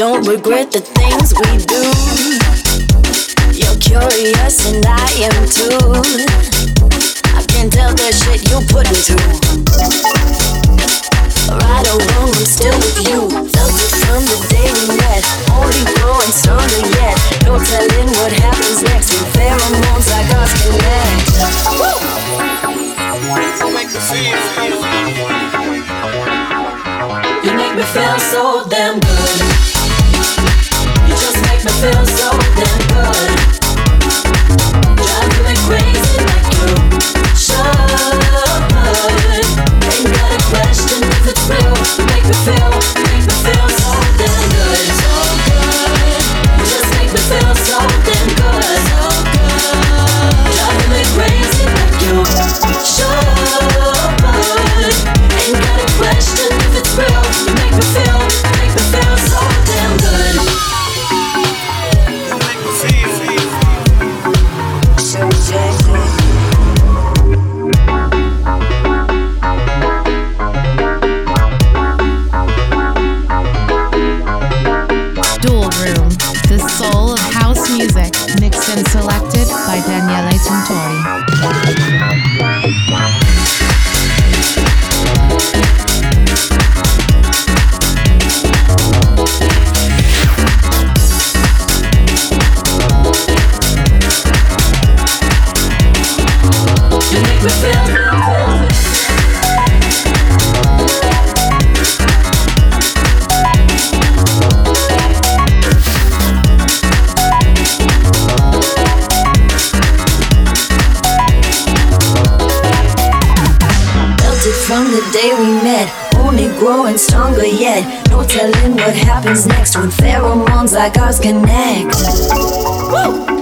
don't regret the things we do. You're curious and I am too. I can tell the shit you put me through. Right or wrong, I'm still with you. Felt it from the day we met. Only growing stronger yet. No telling what happens next And pheromones like us connect. Woo! You make me feel so damn good feel so day we met, only growing stronger yet. No telling what happens next when pheromones like ours connect. Woo!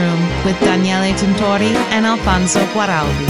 Room with Daniele Tintori and Alfonso Guaraldi.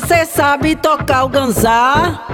Você sabe tocar o ganzá?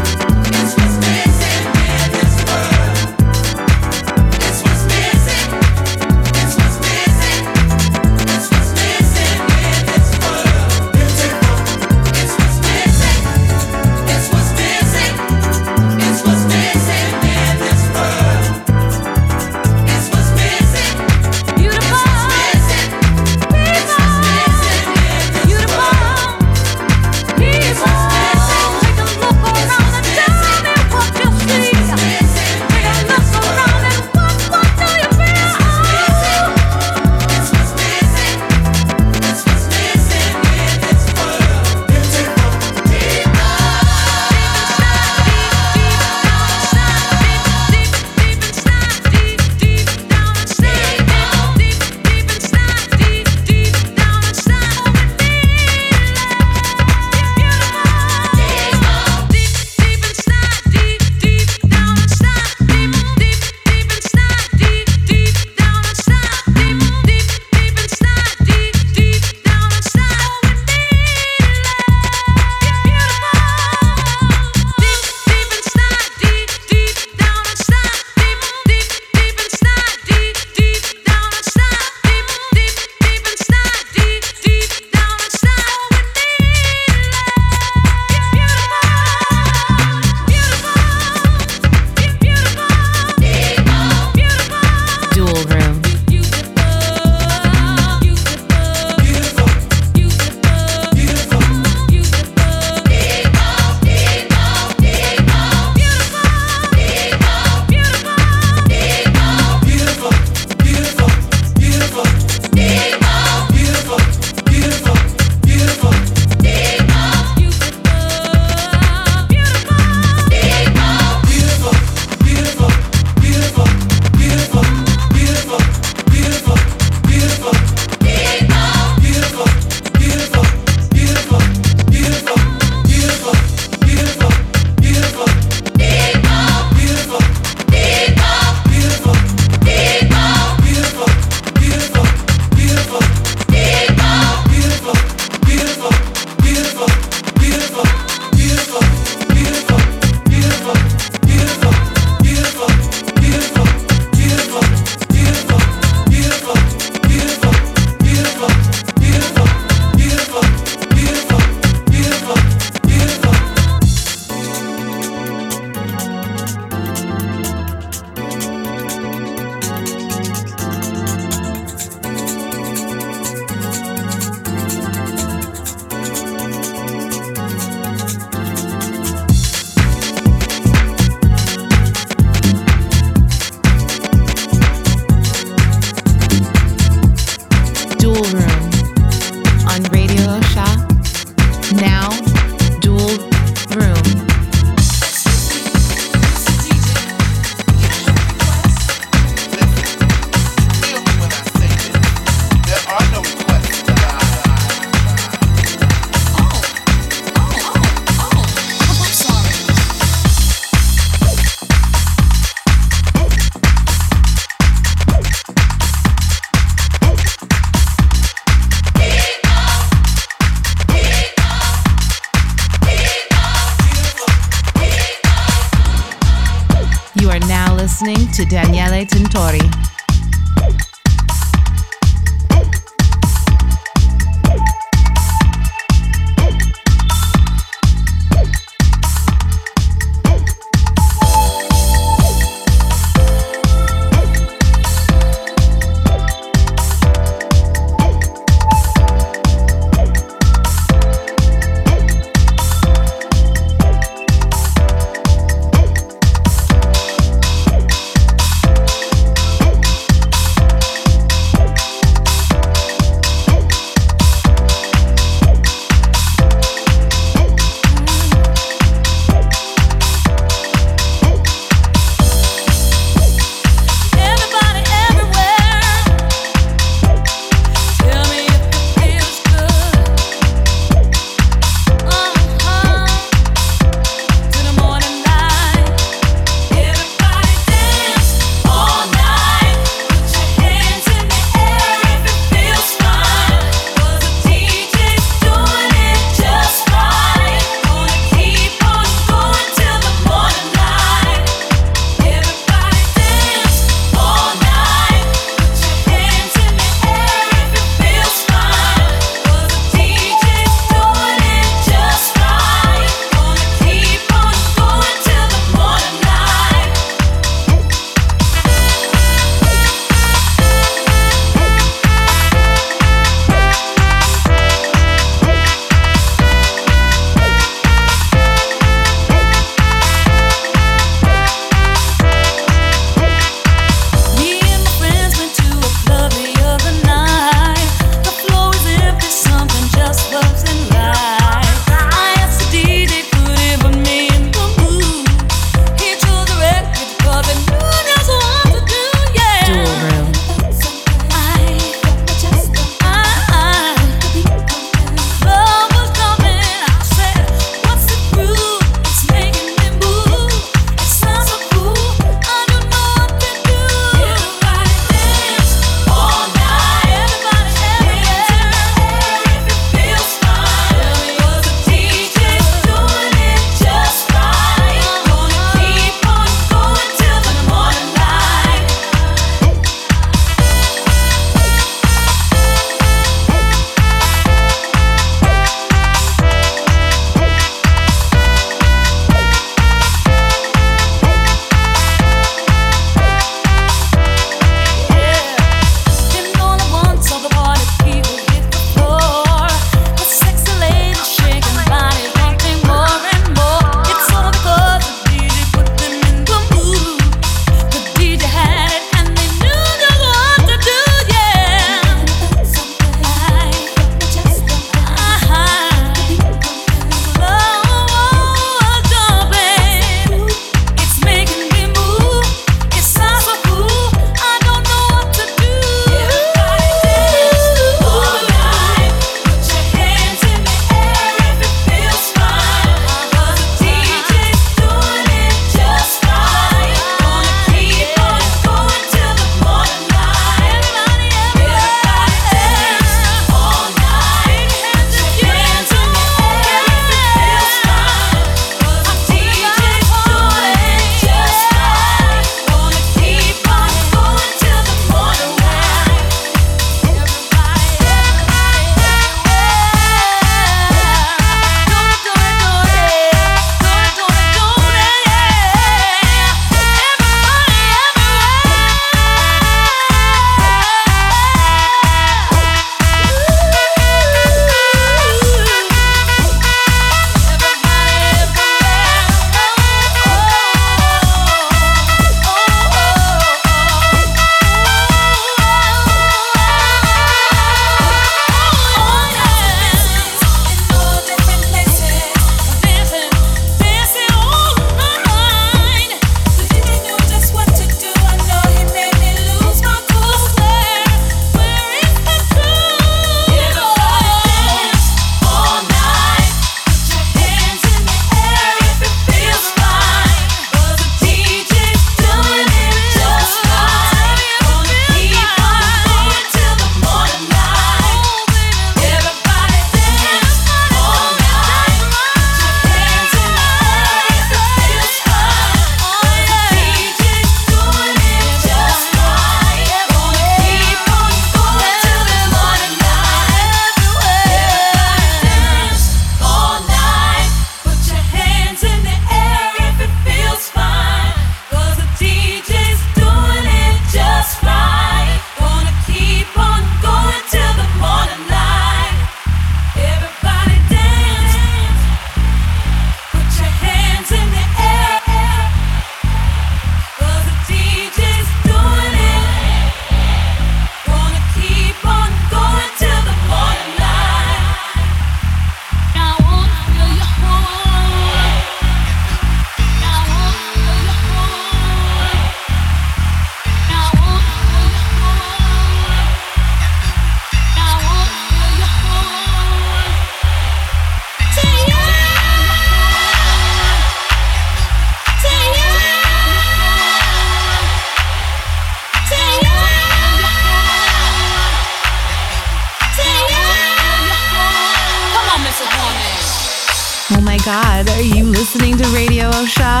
God, are you listening to Radio Osha?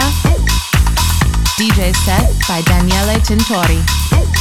DJ set by Daniele Tintori.